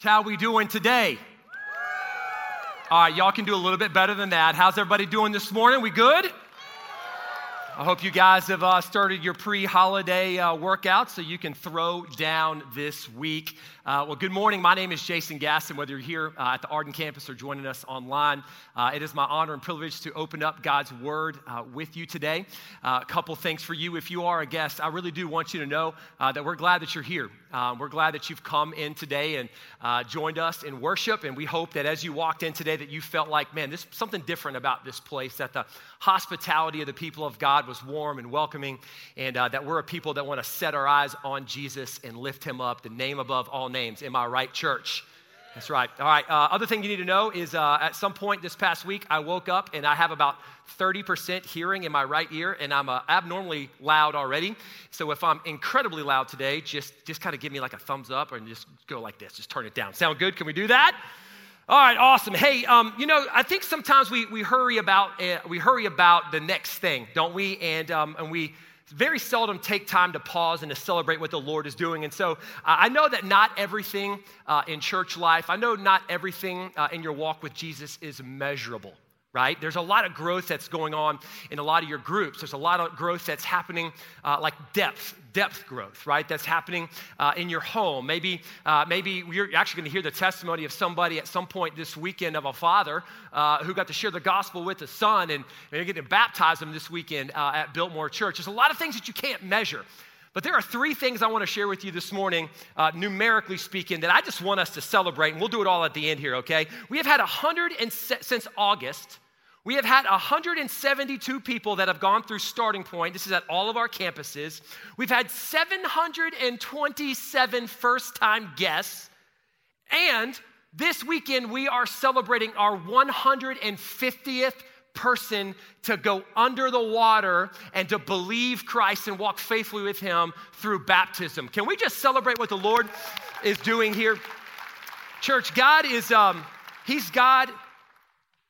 How we doing today? All right, y'all can do a little bit better than that. How's everybody doing this morning? We good? I hope you guys have uh, started your pre holiday uh, workout so you can throw down this week. Uh, well, good morning. My name is Jason Gaston. Whether you're here uh, at the Arden campus or joining us online, uh, it is my honor and privilege to open up God's Word uh, with you today. a couple things for you. If you are a guest, I really do want you to know that we're glad that you're here. we're glad that you've come in today and joined us in worship, and we hope that as you walked in today, that you felt like, man, there's something different about this place. That the hospitality of the people of God was warm and welcoming, and that we're a people that want to set our eyes on Jesus and lift Him up, the name above all names names. Am I right, church? That's right. All right. Uh, other thing you need to know is uh, at some point this past week, I woke up and I have about 30% hearing in my right ear, and I'm uh, abnormally loud already. So if I'm incredibly loud today, just, just kind of give me like a thumbs up and just go like this. Just turn it down. Sound good? Can we do that? All right, awesome. Hey, um, you know, I think sometimes we, we hurry about uh, we hurry about the next thing, don't we? And um, and we very seldom take time to pause and to celebrate what the Lord is doing. And so uh, I know that not everything uh, in church life, I know not everything uh, in your walk with Jesus is measurable right? There's a lot of growth that's going on in a lot of your groups. There's a lot of growth that's happening, uh, like depth, depth growth, right? That's happening uh, in your home. Maybe, uh, maybe you're actually going to hear the testimony of somebody at some point this weekend of a father uh, who got to share the gospel with a son, and you're going to baptize them this weekend uh, at Biltmore Church. There's a lot of things that you can't measure. But there are three things I want to share with you this morning, uh, numerically speaking, that I just want us to celebrate, and we'll do it all at the end here, okay? We have had 100 and se- since August. We have had 172 people that have gone through starting point. This is at all of our campuses. We've had 727 first time guests. And this weekend, we are celebrating our 150th person to go under the water and to believe Christ and walk faithfully with Him through baptism. Can we just celebrate what the Lord is doing here? Church, God is, um, He's God.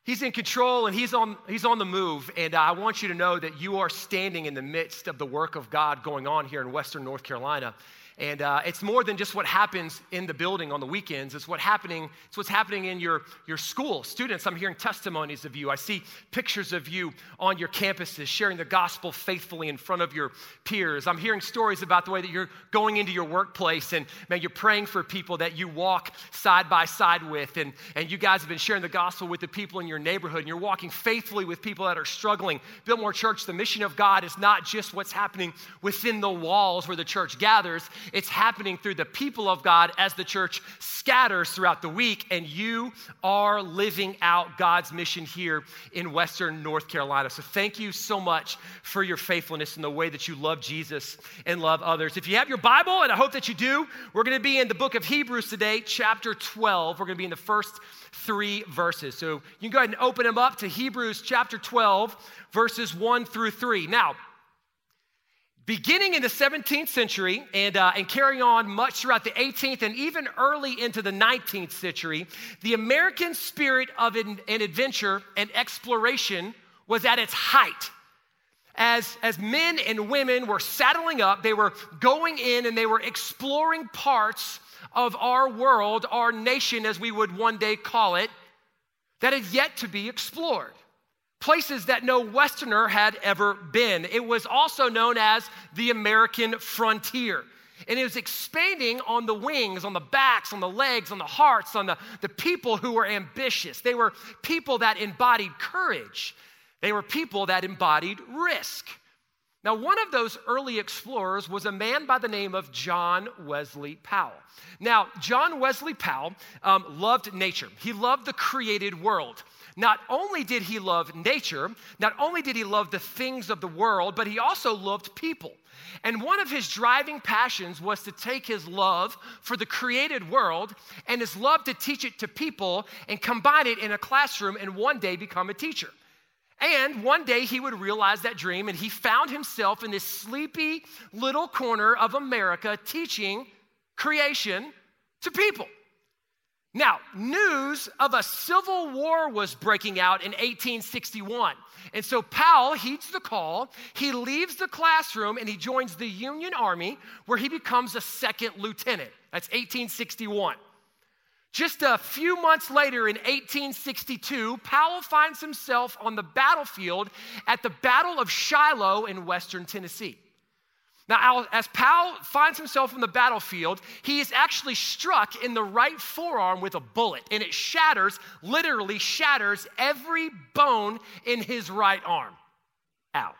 He's in control and he's on, he's on the move. And uh, I want you to know that you are standing in the midst of the work of God going on here in Western North Carolina. And uh, it's more than just what happens in the building on the weekends. It's what happening. It's what's happening in your, your school. Students, I'm hearing testimonies of you. I see pictures of you on your campuses sharing the gospel faithfully in front of your peers. I'm hearing stories about the way that you're going into your workplace and man, you're praying for people that you walk side by side with. And, and you guys have been sharing the gospel with the people in your neighborhood. And you're walking faithfully with people that are struggling. Biltmore Church, the mission of God is not just what's happening within the walls where the church gathers, it's happening through the people of God as the church scatters throughout the week, and you are living out God's mission here in Western North Carolina. So thank you so much for your faithfulness in the way that you love Jesus and love others. If you have your Bible, and I hope that you do, we're going to be in the book of Hebrews today, chapter 12. We're going to be in the first three verses. So you can go ahead and open them up to Hebrews chapter 12, verses 1 through 3. Now, beginning in the 17th century and, uh, and carrying on much throughout the 18th and even early into the 19th century, the American spirit of an, an adventure and exploration was at its height. As, as men and women were saddling up, they were going in and they were exploring parts of our world, our nation, as we would one day call it, that had yet to be explored places that no Westerner had ever been. It was also known as the American frontier. And it was expanding on the wings, on the backs, on the legs, on the hearts, on the, the people who were ambitious. They were people that embodied courage, they were people that embodied risk. Now, one of those early explorers was a man by the name of John Wesley Powell. Now, John Wesley Powell um, loved nature, he loved the created world. Not only did he love nature, not only did he love the things of the world, but he also loved people. And one of his driving passions was to take his love for the created world and his love to teach it to people and combine it in a classroom and one day become a teacher. And one day he would realize that dream and he found himself in this sleepy little corner of America teaching creation to people. Now, news of a civil war was breaking out in 1861. And so Powell heeds the call. He leaves the classroom and he joins the Union Army, where he becomes a second lieutenant. That's 1861. Just a few months later in 1862, Powell finds himself on the battlefield at the Battle of Shiloh in western Tennessee. Now, as Powell finds himself on the battlefield, he is actually struck in the right forearm with a bullet, and it shatters, literally shatters every bone in his right arm. Ow.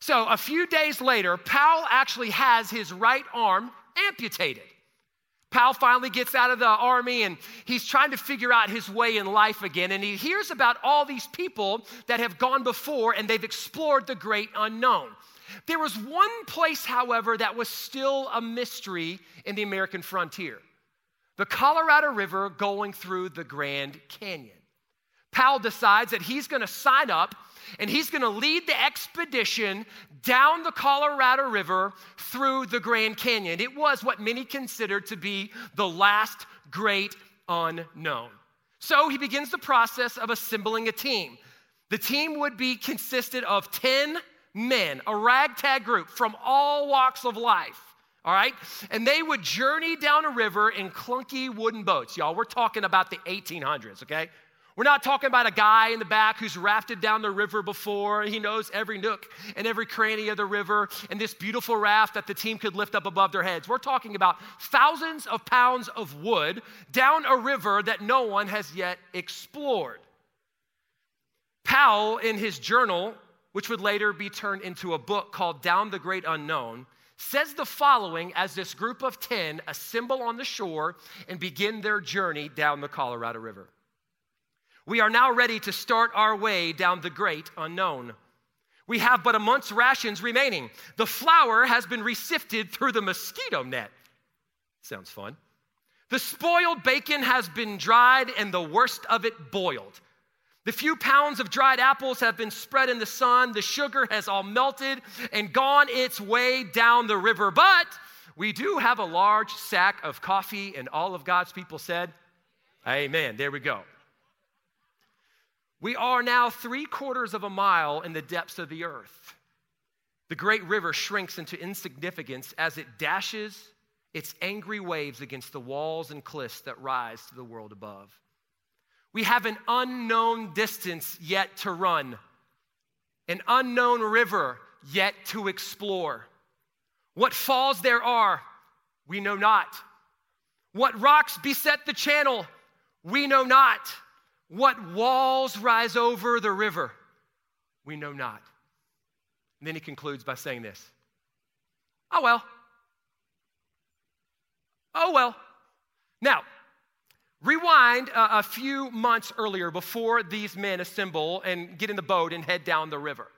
So, a few days later, Powell actually has his right arm amputated. Powell finally gets out of the army and he's trying to figure out his way in life again. And he hears about all these people that have gone before and they've explored the great unknown. There was one place, however, that was still a mystery in the American frontier the Colorado River going through the Grand Canyon. Powell decides that he's going to sign up and he's going to lead the expedition down the Colorado River through the Grand Canyon. It was what many considered to be the last great unknown. So he begins the process of assembling a team. The team would be consisted of 10 men, a ragtag group from all walks of life. All right? And they would journey down a river in clunky wooden boats. Y'all, we're talking about the 1800s, okay? We're not talking about a guy in the back who's rafted down the river before. He knows every nook and every cranny of the river and this beautiful raft that the team could lift up above their heads. We're talking about thousands of pounds of wood down a river that no one has yet explored. Powell, in his journal, which would later be turned into a book called Down the Great Unknown, says the following as this group of 10 assemble on the shore and begin their journey down the Colorado River. We are now ready to start our way down the great unknown. We have but a month's rations remaining. The flour has been resifted through the mosquito net. Sounds fun. The spoiled bacon has been dried and the worst of it boiled. The few pounds of dried apples have been spread in the sun. The sugar has all melted and gone its way down the river. But we do have a large sack of coffee, and all of God's people said, Amen. There we go. We are now three quarters of a mile in the depths of the earth. The great river shrinks into insignificance as it dashes its angry waves against the walls and cliffs that rise to the world above. We have an unknown distance yet to run, an unknown river yet to explore. What falls there are, we know not. What rocks beset the channel, we know not. What walls rise over the river, we know not. And then he concludes by saying this Oh, well. Oh, well. Now, Rewind a, a, few months earlier before these men assemble and get in the boat and head down the river.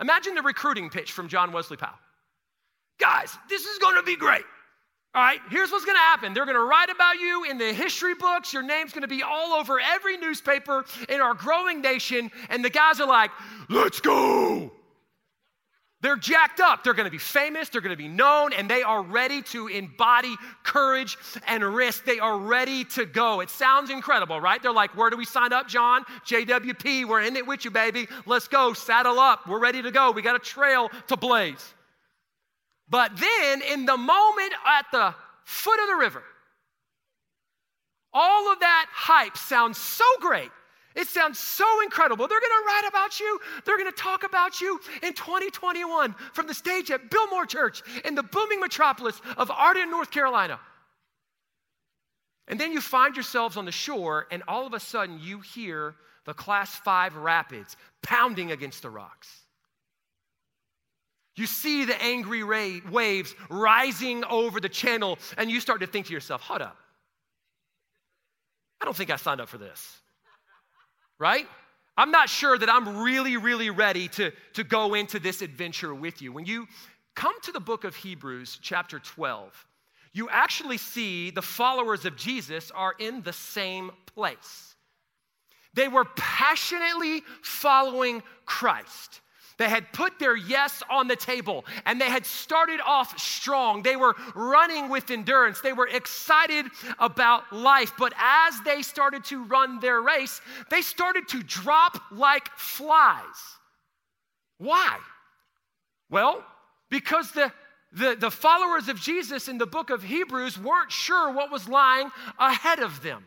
Imagine the recruiting pitch from John Wesley Powell. Guys, this is going to be great. All right, here's what's going to happen. They're going to write about you in the history books. Your name's going to be all over every newspaper in our growing nation. And the guys are like, let's go. They're jacked up. They're going to be famous. They're going to be known, and they are ready to embody courage and risk. They are ready to go. It sounds incredible, right? They're like, Where do we sign up, John? JWP, we're in it with you, baby. Let's go. Saddle up. We're ready to go. We got a trail to blaze. But then, in the moment at the foot of the river, all of that hype sounds so great it sounds so incredible. They're going to write about you. They're going to talk about you in 2021 from the stage at Biltmore Church in the booming metropolis of Arden, North Carolina. And then you find yourselves on the shore, and all of a sudden you hear the class five rapids pounding against the rocks. You see the angry waves rising over the channel, and you start to think to yourself, hold up. I don't think I signed up for this right? I'm not sure that I'm really, really ready to, to go into this adventure with you. When you come to the book of Hebrews, chapter 12, you actually see the followers of Jesus are in the same place. They were passionately following Christ. They had put their yes on the table and they had started off strong. They were running with endurance. They were excited about life. But as they started to run their race, they started to drop like flies. Why? Well, because the the, the followers of Jesus in the book of Hebrews weren't sure what was lying ahead of them.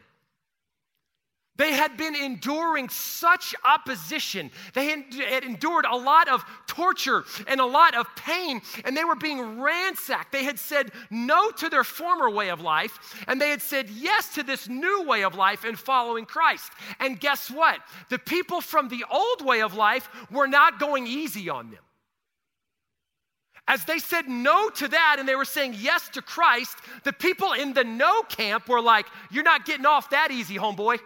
They had been enduring such opposition. They had endured a lot of torture and a lot of pain, and they were being ransacked. They had said no to their former way of life, and they had said yes to this new way of life in following Christ. And guess what? The people from the old way of life were not going easy on them. As they said no to that and they were saying yes to Christ, the people in the no camp were like, You're not getting off that easy, homeboy.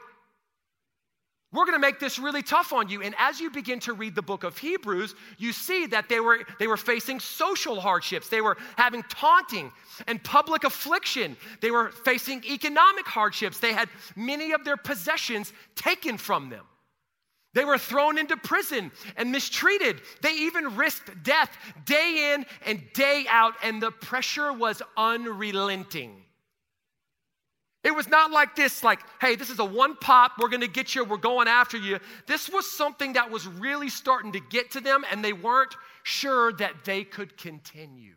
We're going to make this really tough on you. And as you begin to read the book of Hebrews, you see that they were, they were facing social hardships. They were having taunting and public affliction. They were facing economic hardships. They had many of their possessions taken from them. They were thrown into prison and mistreated. They even risked death day in and day out, and the pressure was unrelenting. It was not like this, like, hey, this is a one pop, we're gonna get you, we're going after you. This was something that was really starting to get to them, and they weren't sure that they could continue.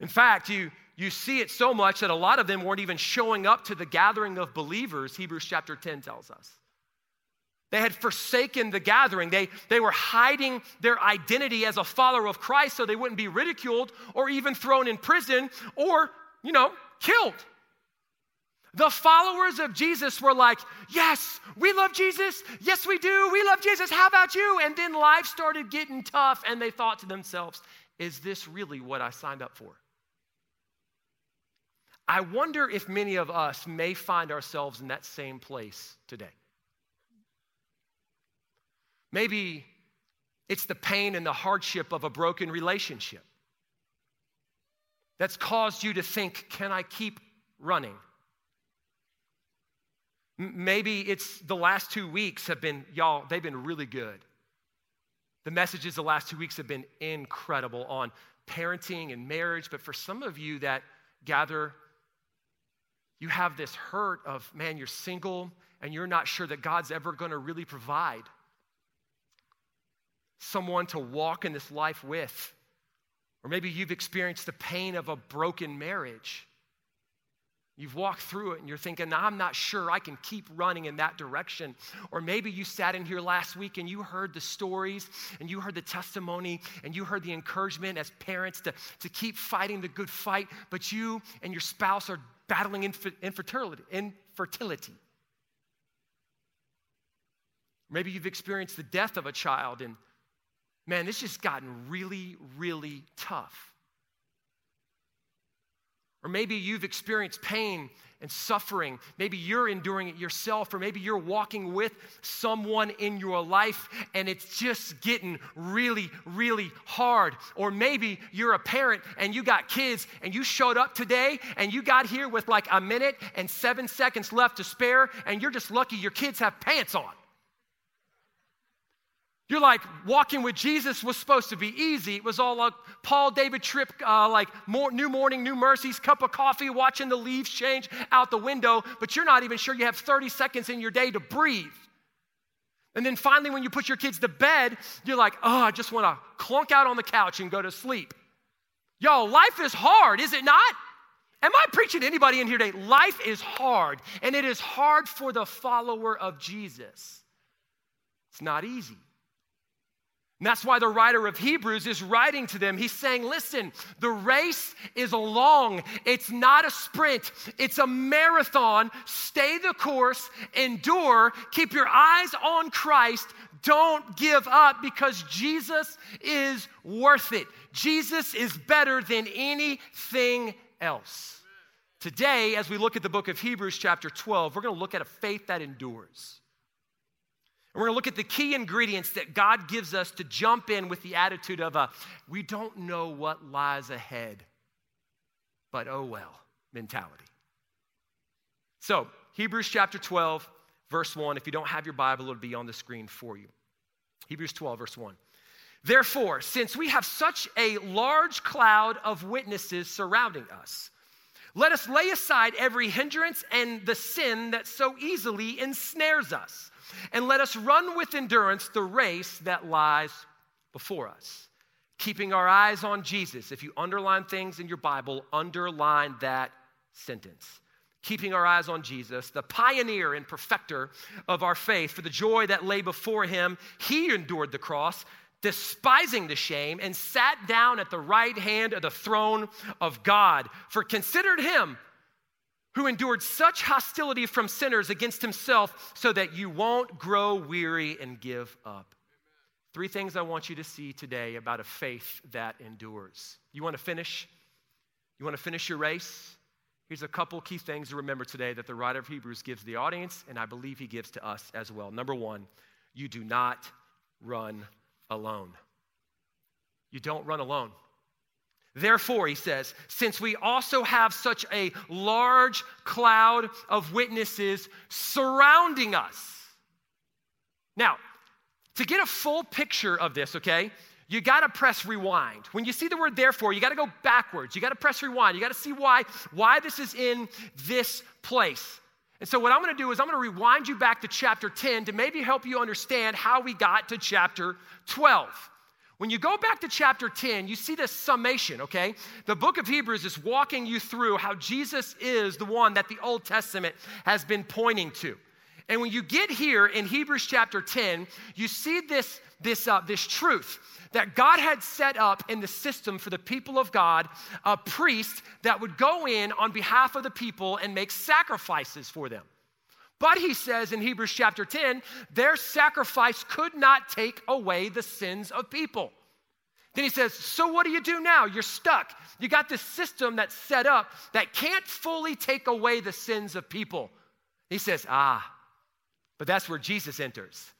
In fact, you, you see it so much that a lot of them weren't even showing up to the gathering of believers, Hebrews chapter 10 tells us. They had forsaken the gathering. They, they were hiding their identity as a follower of Christ so they wouldn't be ridiculed or even thrown in prison or you know, killed. The followers of Jesus were like, Yes, we love Jesus. Yes, we do. We love Jesus. How about you? And then life started getting tough, and they thought to themselves, Is this really what I signed up for? I wonder if many of us may find ourselves in that same place today. Maybe it's the pain and the hardship of a broken relationship that's caused you to think, can I keep running? Maybe it's the last two weeks have been, y'all, they've been really good. The messages the last two weeks have been incredible on parenting and marriage. But for some of you that gather, you have this hurt of, man, you're single and you're not sure that God's ever going to really provide someone to walk in this life with. Or maybe you've experienced the pain of a broken marriage. You've walked through it and you're thinking, I'm not sure I can keep running in that direction. Or maybe you sat in here last week and you heard the stories and you heard the testimony and you heard the encouragement as parents to, to keep fighting the good fight, but you and your spouse are battling infertility. infertility. Maybe you've experienced the death of a child and man, this just gotten really, really tough. Or maybe you've experienced pain and suffering. Maybe you're enduring it yourself, or maybe you're walking with someone in your life and it's just getting really, really hard. Or maybe you're a parent and you got kids and you showed up today and you got here with like a minute and seven seconds left to spare, and you're just lucky your kids have pants on. You're like, walking with Jesus was supposed to be easy. It was all like Paul David Tripp, uh, like more, new morning, new mercies, cup of coffee, watching the leaves change out the window, but you're not even sure you have 30 seconds in your day to breathe. And then finally, when you put your kids to bed, you're like, oh, I just want to clunk out on the couch and go to sleep. Yo, life is hard, is it not? Am I preaching to anybody in here today? Life is hard, and it is hard for the follower of Jesus. It's not easy. And that's why the writer of Hebrews is writing to them. He's saying, listen, the race is a long. It's not a sprint, it's a marathon. Stay the course, endure, keep your eyes on Christ. Don't give up because Jesus is worth it. Jesus is better than anything else. Today, as we look at the book of Hebrews, chapter 12, we're going to look at a faith that endures. And we're going to look at the key ingredients that God gives us to jump in with the attitude of a we don't know what lies ahead, but oh well mentality. So, Hebrews chapter 12, verse 1. If you don't have your Bible, it'll be on the screen for you. Hebrews 12, verse 1. Therefore, since we have such a large cloud of witnesses surrounding us, let us lay aside every hindrance and the sin that so easily ensnares us and let us run with endurance the race that lies before us, Keeping our eyes on Jesus. If you underline things in your Bible, underline that sentence. Keeping our eyes on Jesus, the pioneer and perfecter of our faith, for the joy that lay before him, he endured the cross, despising the shame, and sat down at the right hand of the throne of God. For considered him who endured such hostility from sinners against himself, so that you won't grow weary and give up. Three things I want you to see today about a faith that endures. You want to finish? You want to finish your race? Here's a couple key things to remember today that the writer of Hebrews gives the audience, and I believe he gives to us as well. Number one, you do not run alone. You don't run alone. Therefore, he says, since we also have such a large cloud of witnesses surrounding us. Now, to get a full picture of this, okay, you got to press rewind. When you see the word therefore, you got to go backwards. You got to press rewind. You got to see why why this is in this place. And so what I'm to do is I'm to rewind you back to chapter 10 to maybe help you understand how we got to chapter 12. When you go back to chapter 10, you see this summation, okay? The book of Hebrews is walking you through how Jesus is the one that the Old Testament has been pointing to. And when you get here in Hebrews chapter 10, you see this, this, uh, this truth that God had set up in the system for the people of God a priest that would go in on behalf of the people and make sacrifices for them. But he says in Hebrews chapter 10, their sacrifice could not take away the sins of people. Then he says, So what do you do now? You're stuck. You got this system that's set up that can't fully take away the sins of people. He says, Ah, but that's where Jesus enters.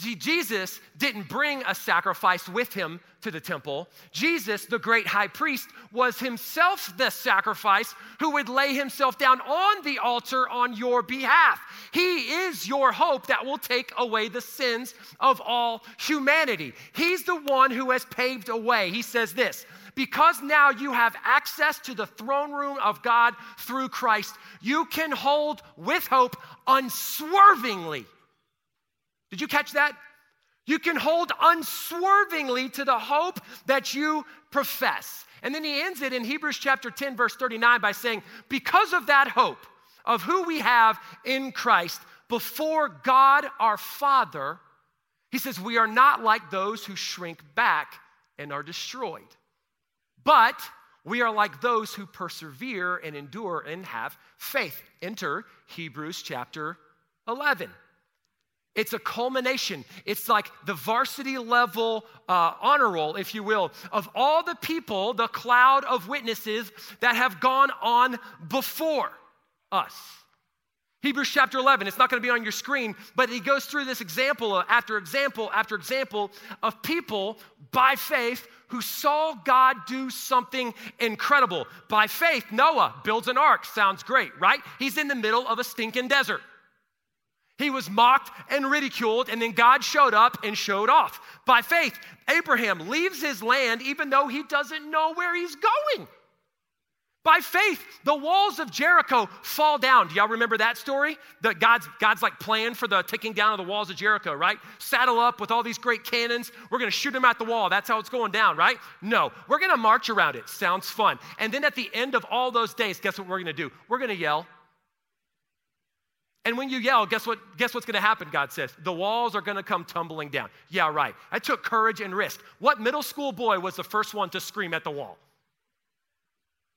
See, Jesus didn't bring a sacrifice with him to the temple. Jesus, the great high priest, was himself the sacrifice who would lay himself down on the altar on your behalf. He is your hope that will take away the sins of all humanity. He's the one who has paved a way. He says this because now you have access to the throne room of God through Christ, you can hold with hope unswervingly. Did you catch that? You can hold unswervingly to the hope that you profess. And then he ends it in Hebrews chapter 10, verse 39 by saying, Because of that hope of who we have in Christ before God our Father, he says, We are not like those who shrink back and are destroyed. But we are like those who persevere and endure and have faith. Enter Hebrews chapter 11. It's a culmination. It's like the varsity level uh, honor roll, if you will, of all the people, the cloud of witnesses that have gone on before us. Hebrews chapter 11, it's not going to be on your screen, but he goes through this example after example after example of people by faith who saw God do something incredible. By faith, Noah builds an ark. Sounds great, right? He's in the middle of a stinking desert. He was mocked and ridiculed, and then God showed up and showed off. By faith, Abraham leaves his land even though he doesn't know where he's going. By faith, the walls of Jericho fall down. Do y'all remember that story? That God's, God's like plan for the taking down of the walls of Jericho, right? Saddle up with all these great cannons. We're gonna shoot them at the wall. That's how it's going down, right? No, we're gonna march around it. Sounds fun. And then at the end of all those days, guess what we're gonna do? We're gonna yell. And when you yell, guess what? Guess what's gonna happen, God says? The walls are gonna come tumbling down. Yeah, right. I took courage and risk. What middle school boy was the first one to scream at the wall?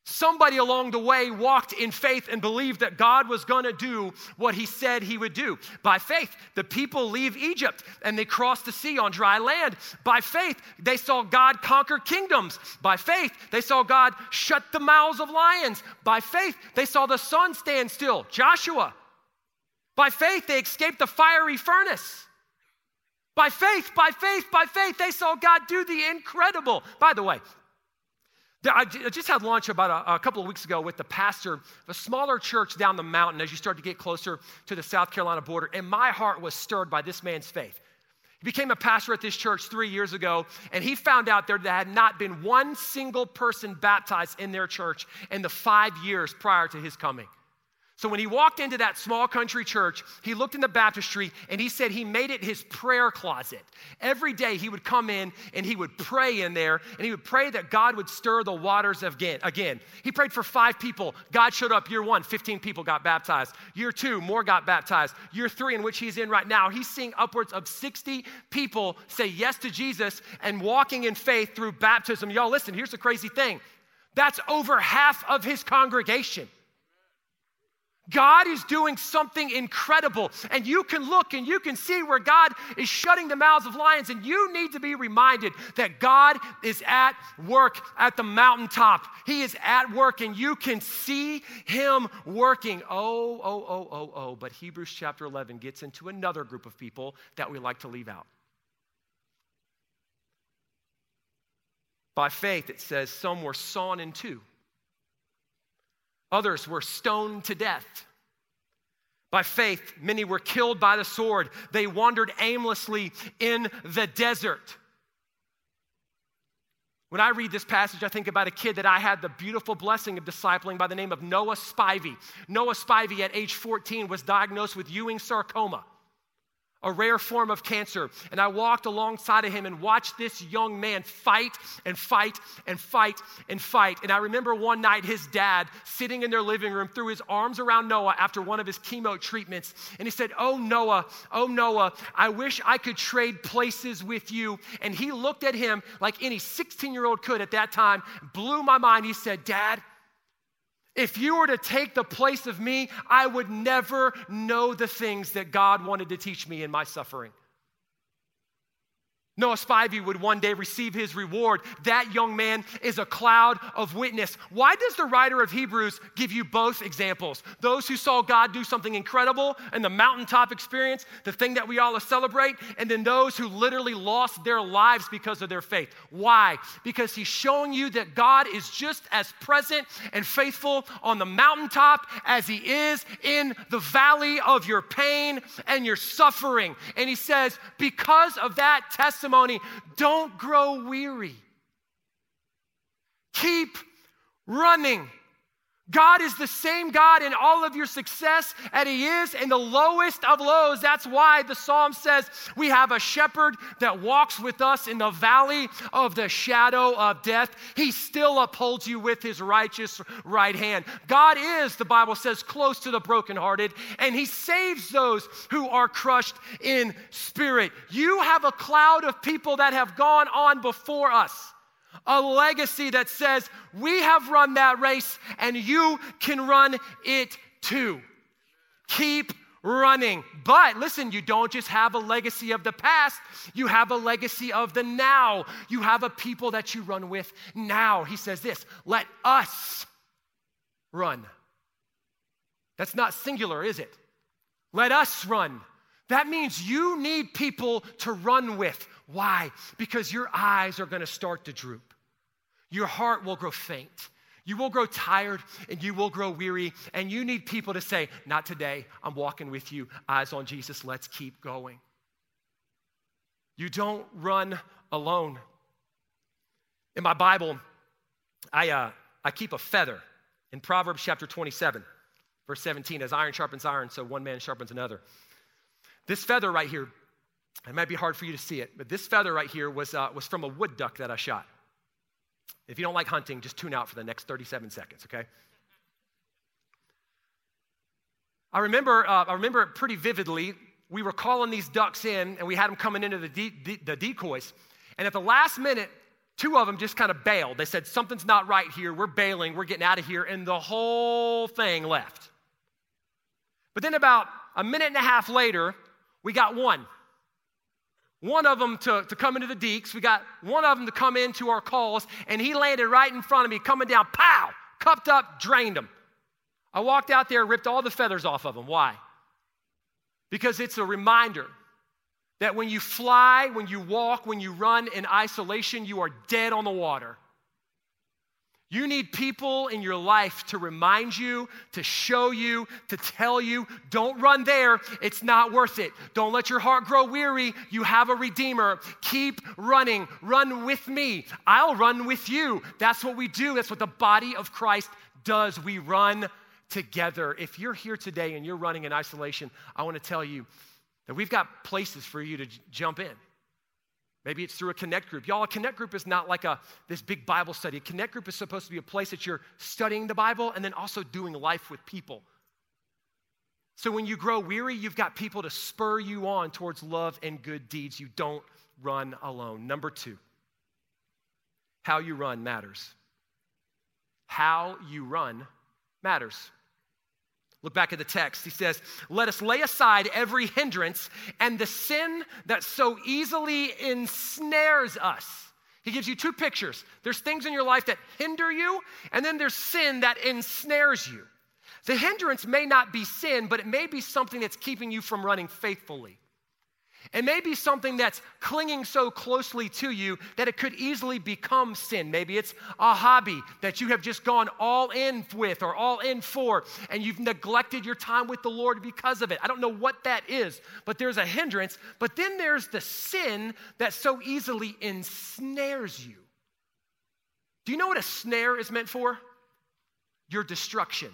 Somebody along the way walked in faith and believed that God was going to do what he said he would do. By faith, the people leave Egypt and they cross the sea on dry land. By faith, they saw God conquer kingdoms. By faith, they saw God shut the mouths of lions. By faith, they saw the sun stand still. Joshua. By faith, they escaped the fiery furnace. By faith, by faith, by faith, they saw God do the incredible. By the way, I just had lunch about a, a, couple of weeks ago with the pastor of a smaller church down the mountain as you start to get closer to the South Carolina border, and my heart was stirred by this man's faith. He became a pastor at this church three years ago, and he found out there had not been one single person baptized in their church in the five years prior to his coming. So when he walked into that small country church, he looked in the baptistry and he said he made it his prayer closet. Every day he would come in and he would pray in there and he would pray that God would stir the waters again. Again, he prayed for five people. God showed up year one, 15 people got baptized. Year two, more got baptized. Year three, in which he's in right now, he's seeing upwards of 60 people say yes to Jesus and walking in faith through baptism. Y'all, listen, here's the crazy thing that's over half of his congregation. God is doing something incredible. And you can look and you can see where God is shutting the mouths of lions. And you need to be reminded that God is at work at the mountaintop. He is at work and you can see Him working. Oh, oh, oh, oh, oh. But Hebrews chapter 11 gets into another group of people that we like to leave out. By faith, it says some were sawn in two Others were stoned to death. By faith, many were killed by the sword. They wandered aimlessly in the desert. When I read this passage, I think about a kid that I had the beautiful blessing of discipling by the name of Noah Spivey. Noah Spivey, at age 14, was diagnosed with Ewing sarcoma a rare form of cancer. And I walked alongside of him and watched this young man fight and fight and fight and fight. And I remember one night his dad sitting in their living room threw his arms around Noah after one of his chemo treatments. And he said, Oh, Noah, oh, Noah, I wish I could trade places with you. And he looked at him like any 16 year old could at that time, blew my mind. He said, Dad, if you were to take the place of me, I would never know the things that God wanted to teach me in my suffering. Noah Spivey would one day receive his reward. That young man is a cloud of witness. Why does the writer of Hebrews give you both examples? Those who saw God do something incredible and the mountaintop experience, the thing that we all celebrate, and then those who literally lost their lives because of their faith. Why? Because he's showing you that God is just as present and faithful on the mountaintop as he is in the valley of your pain and your suffering. And he says, because of that testimony, testimony. Don't grow weary. Keep running. God is the same God in all of your success and He is in the lowest of lows. That's why the psalm says we have a shepherd that walks with us in the valley of the shadow of death. He still upholds you with His righteous right hand. God is, the Bible says, close to the brokenhearted and He saves those who are crushed in spirit. You have a cloud of people that have gone on before us a legacy that says, We have run that race and you can run it too. Keep running. But listen, you don't just have a legacy of the past, you have a legacy of the now. You have a people that you run with now. He says this let us run. That's not singular, is it? Let us run. That means you need people to run with. Why? Because your eyes are going to start to droop your heart will grow faint. You will grow tired and you will grow weary, and you need people to say, Not today, I'm walking with you, eyes on Jesus, let's keep going. You don't run alone. In my Bible, I, uh, I keep a feather in Proverbs chapter 27, verse 17, as iron sharpens iron, so one man sharpens another. This feather right here, it might be hard for you to see it, but this feather right here was, uh, was from a wood duck that I shot. If you don't like hunting, just tune out for the next 37 seconds, okay? I remember, uh, I remember it pretty vividly. We were calling these ducks in, and we had them coming into the, de- de- the decoys. And at the last minute, two of them just kind of bailed. They said, Something's not right here. We're bailing. We're getting out of here. And the whole thing left. But then, about a minute and a half later, we got one one of them to, to come into the deeks. We got one of them to come into our calls, and he landed right in front of me, coming down, pow, cupped up, drained him. I walked out there, ripped all the feathers off of him. Why? Because it's a reminder that when you fly, when you walk, when you run in isolation, you are dead on the water. You need people in your life to remind you, to show you, to tell you, don't run there. It's not worth it. Don't let your heart grow weary. You have a Redeemer. Keep running. Run with me. I'll run with you. That's what we do. That's what the body of Christ does. We run together. If you're here today and you're running in isolation, I want to tell you that we've got places for you to j- jump in. Maybe it's through a connect group. Y'all, a connect group is not like a this big Bible study. A connect group is supposed to be a place that you're studying the Bible and then also doing life with people. So when you grow weary, you've got people to spur you on towards love and good deeds. You don't run alone. Number two, how you run matters. How you run matters. Look back at the text. He says, Let us lay aside every hindrance and the sin that so easily ensnares us. He gives you two pictures. There's things in your life that hinder you, and then there's sin that ensnares you. The hindrance may not be sin, but it may be something that's keeping you from running faithfully. It may be something that's clinging so closely to you that it could easily become sin. Maybe it's a hobby that you have just gone all in with or all in for, and you've neglected your time with the Lord because of it. I don't know what that is, but there's a hindrance. But then there's the sin that so easily ensnares you. Do you know what a snare is meant for? Your destruction.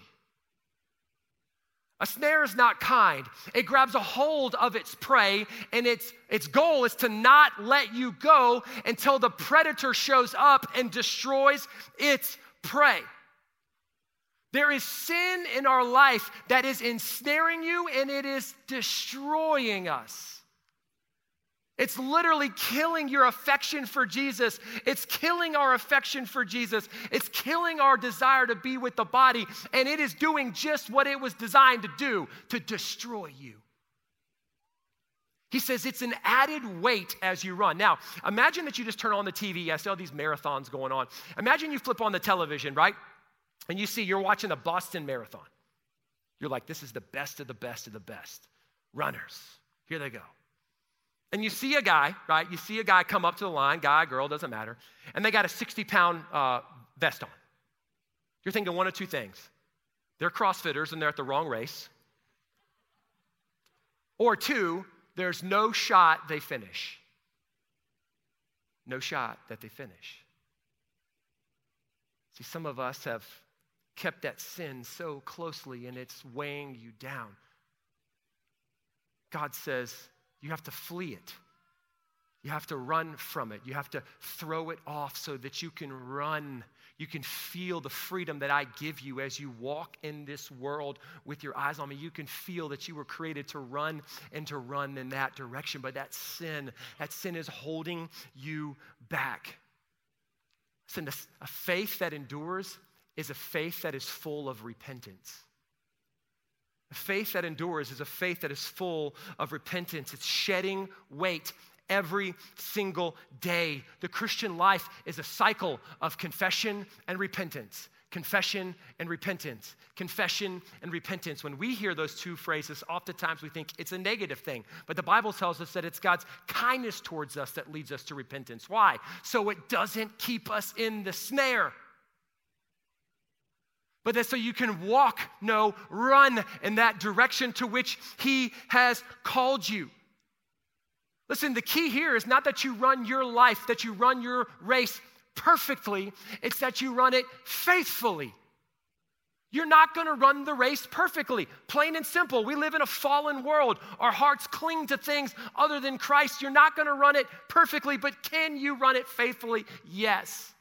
A snare is not kind. It grabs a hold of its prey, and its, its goal is to not let you go until the predator shows up and destroys its prey. There is sin in our life that is ensnaring you and it is destroying us. It's literally killing your affection for Jesus. It's killing our affection for Jesus. It's killing our desire to be with the body. And it is doing just what it was designed to do to destroy you. He says it's an added weight as you run. Now, imagine that you just turn on the TV. I see all these marathons going on. Imagine you flip on the television, right? And you see you're watching the Boston Marathon. You're like, this is the best of the best of the best. Runners. Here they go. And you see a guy, right? You see a guy come up to the line, guy, girl, doesn't matter, and they got a 60 pound uh, vest on. You're thinking one of two things they're CrossFitters and they're at the wrong race. Or two, there's no shot they finish. No shot that they finish. See, some of us have kept that sin so closely and it's weighing you down. God says, you have to flee it. You have to run from it. You have to throw it off so that you can run. You can feel the freedom that I give you as you walk in this world with your eyes on me. You can feel that you were created to run and to run in that direction. But that sin, that sin is holding you back. Listen, a faith that endures is a faith that is full of repentance. A faith that endures is a faith that is full of repentance. It's shedding weight every single day. The Christian life is a cycle of confession and repentance. Confession and repentance. Confession and repentance. When we hear those two phrases, oftentimes we think it's a negative thing. But the Bible tells us that it's God's kindness towards us that leads us to repentance. Why? So it doesn't keep us in the snare but that so you can walk, no, run in that direction to which He has called you. Listen, the key here is not that you run your life, that you run your race perfectly, it's that you run it faithfully. You're not going to run the race perfectly. Plain and simple. We live in a fallen world. Our hearts cling to things other than Christ. You're not going to run it perfectly, but can you run it faithfully? Yes.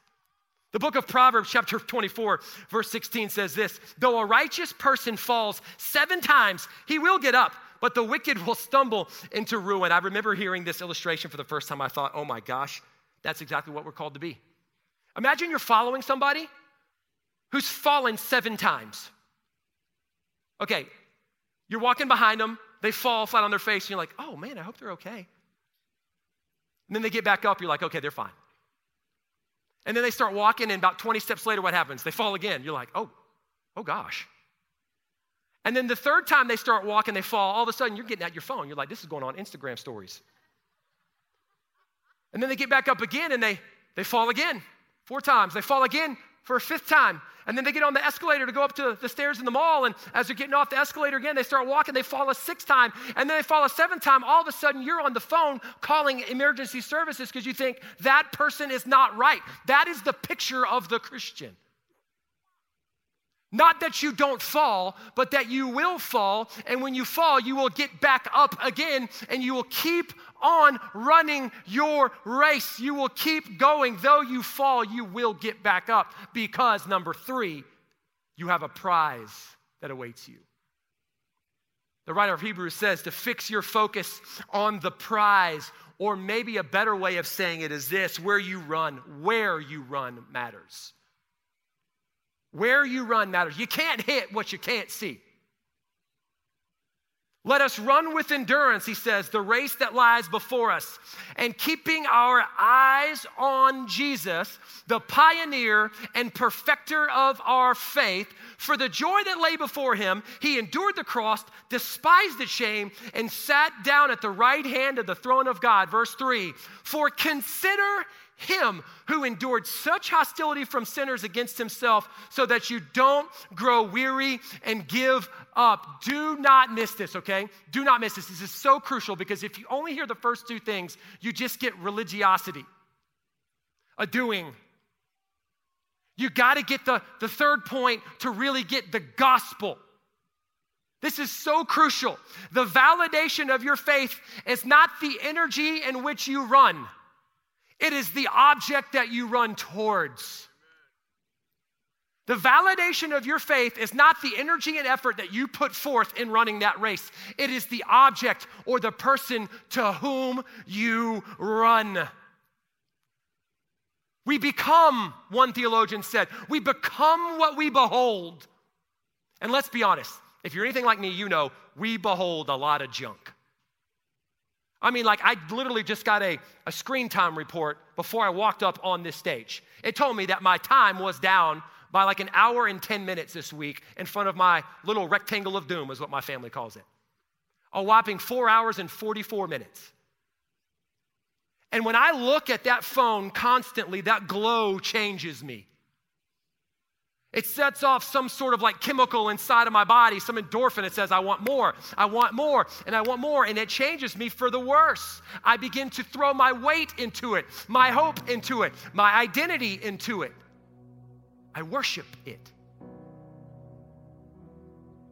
The book of Proverbs, chapter 24, verse 16 says this Though a righteous person falls seven times, he will get up, but the wicked will stumble into ruin. I remember hearing this illustration for the first time. I thought, oh my gosh, that's exactly what we're called to be. Imagine you're following somebody who's fallen seven times. Okay, you're walking behind them, they fall flat on their face, and you're like, oh man, I hope they're okay. And then they get back up, you're like, okay, they're fine. And then they start walking, and about 20 steps later, what happens? They fall again. You're like, oh, oh gosh. And then the third time they start walking, they fall. All of a sudden, you're getting at your phone. You're like, this is going on Instagram stories. And then they get back up again and they, they fall again. Four times. They fall again for a fifth time. And then they get on the escalator to go up to the stairs in the mall. And as they're getting off the escalator again, they start walking. They fall a sixth time. And then they fall a seventh time. All of a sudden, you're on the phone calling emergency services because you think that person is not right. That is the picture of the Christian. Not that you don't fall, but that you will fall. And when you fall, you will get back up again and you will keep on running your race. You will keep going. Though you fall, you will get back up because, number three, you have a prize that awaits you. The writer of Hebrews says to fix your focus on the prize, or maybe a better way of saying it is this where you run, where you run matters. Where you run matters. You can't hit what you can't see. Let us run with endurance, he says, the race that lies before us, and keeping our eyes on Jesus, the pioneer and perfecter of our faith. For the joy that lay before him, he endured the cross, despised the shame, and sat down at the right hand of the throne of God. Verse 3 For consider him who endured such hostility from sinners against himself so that you don't grow weary and give up. Do not miss this, okay? Do not miss this. This is so crucial because if you only hear the first two things, you just get religiosity, a doing. You got to get the, the third point to really get the gospel. This is so crucial. The validation of your faith is not the energy in which you run. It is the object that you run towards. The validation of your faith is not the energy and effort that you put forth in running that race. It is the object or the person to whom you run. We become, one theologian said, we become what we behold. And let's be honest, if you're anything like me, you know we behold a lot of junk. I mean, like, I literally just got a, a screen time report before I walked up on this stage. It told me that my time was down by like an hour and 10 minutes this week in front of my little rectangle of doom, is what my family calls it. A whopping four hours and 44 minutes. And when I look at that phone constantly, that glow changes me. It sets off some sort of like chemical inside of my body, some endorphin. It says, I want more, I want more, and I want more. And it changes me for the worse. I begin to throw my weight into it, my hope into it, my identity into it. I worship it.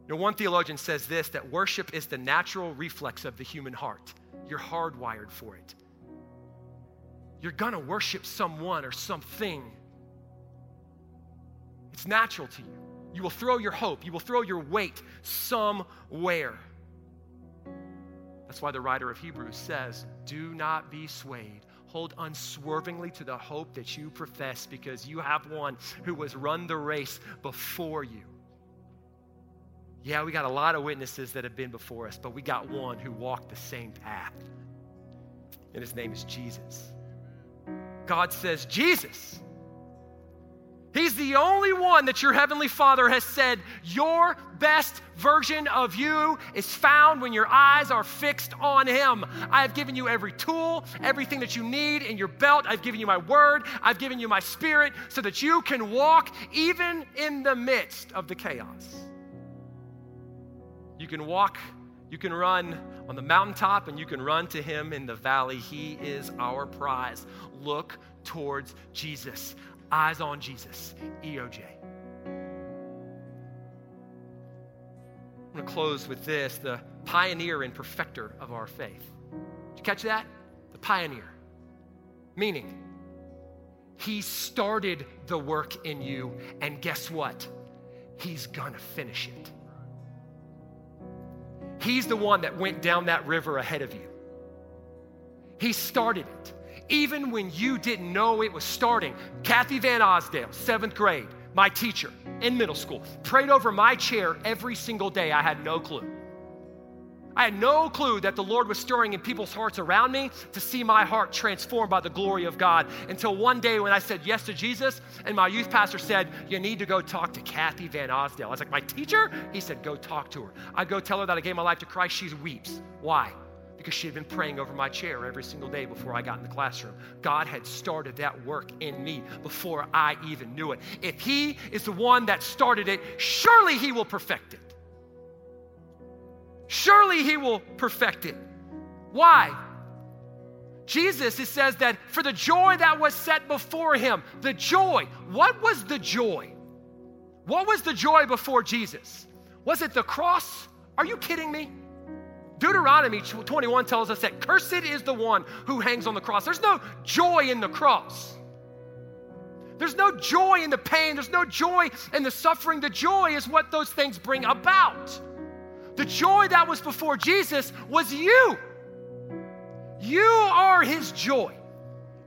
You know, one theologian says this that worship is the natural reflex of the human heart. You're hardwired for it. You're gonna worship someone or something it's natural to you. You will throw your hope, you will throw your weight somewhere. That's why the writer of Hebrews says, Do not be swayed. Hold unswervingly to the hope that you profess because you have one who has run the race before you. Yeah, we got a lot of witnesses that have been before us, but we got one who walked the same path. And his name is Jesus. God says, Jesus, He's the only one that your Heavenly Father has said, Your best version of you is found when your eyes are fixed on Him. I have given you every tool, everything that you need in your belt. I've given you my word, I've given you my spirit so that you can walk even in the midst of the chaos. You can walk, you can run on the mountaintop, and you can run to Him in the valley. He is our prize. Look towards Jesus. Eyes on Jesus, EOJ. I'm going to close with this the pioneer and perfecter of our faith. Did you catch that? The pioneer. Meaning, he started the work in you, and guess what? He's gonna finish it. He's the one that went down that river ahead of you. He started it even when you didn't know it was starting. Kathy Van Osdale, seventh grade, my teacher in middle school, prayed over my chair every single day. I had no clue. I had no clue that the Lord was stirring in people's hearts around me to see my heart transformed by the glory of God until one day when I said yes to Jesus and my youth pastor said, You need to go talk to Kathy Van Osdale. I was like, My teacher? He said, Go talk to her. I go tell her that I gave my life to Christ. She weeps. Why? Because she had been praying over my chair every single day before I got in the classroom. God had started that work in me before I even knew it. If He is the one that started it, surely He will perfect it. Surely He will perfect it. Why? Jesus, it says that for the joy that was set before Him, the joy, what was the joy? What was the joy before Jesus? Was it the cross? Are you kidding me? Deuteronomy 21 tells us that cursed is the one who hangs on the cross. There's no joy in the cross. There's no joy in the pain. There's no joy in the suffering. The joy is what those things bring about. The joy that was before Jesus was you. You are his joy.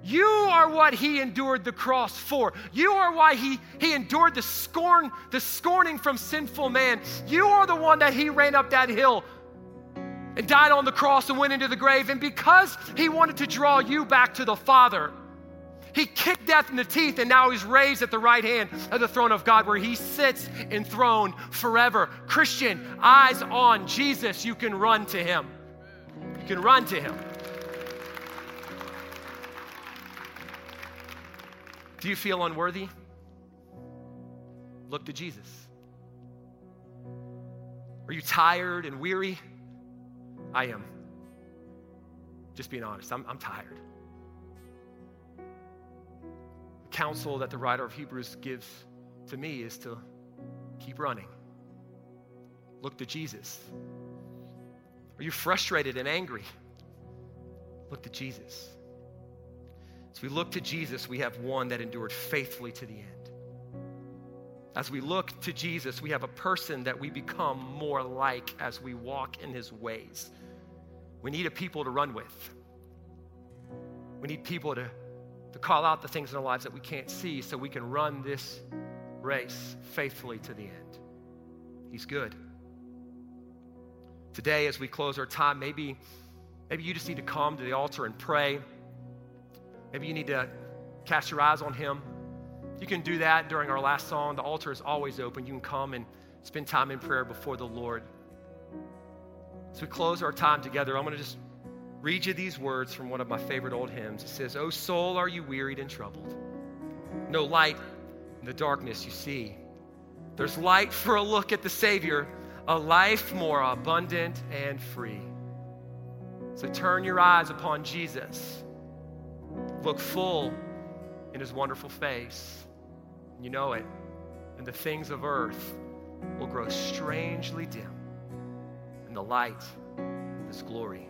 You are what he endured the cross for. You are why he, he endured the scorn, the scorning from sinful man. You are the one that he ran up that hill and died on the cross and went into the grave. And because he wanted to draw you back to the Father, he kicked death in the teeth, and now he's raised at the right hand of the throne of God where he sits enthroned forever. Christian, eyes on Jesus, you can run to him. You can run to him. Do you feel unworthy? Look to Jesus. Are you tired and weary? I am. Just being honest, I'm, I'm tired. The counsel that the writer of Hebrews gives to me is to keep running. Look to Jesus. Are you frustrated and angry? Look to Jesus. As we look to Jesus, we have one that endured faithfully to the end. As we look to Jesus, we have a person that we become more like as we walk in his ways. We need a people to run with. We need people to, to call out the things in our lives that we can't see so we can run this race faithfully to the end. He's good. Today, as we close our time, maybe, maybe you just need to come to the altar and pray. Maybe you need to cast your eyes on Him. You can do that during our last song. The altar is always open. You can come and spend time in prayer before the Lord. As we close our time together, I'm going to just read you these words from one of my favorite old hymns. It says, O soul, are you wearied and troubled? No light in the darkness you see. There's light for a look at the Savior, a life more abundant and free. So turn your eyes upon Jesus. Look full in his wonderful face. You know it. And the things of earth will grow strangely dim the light of his glory.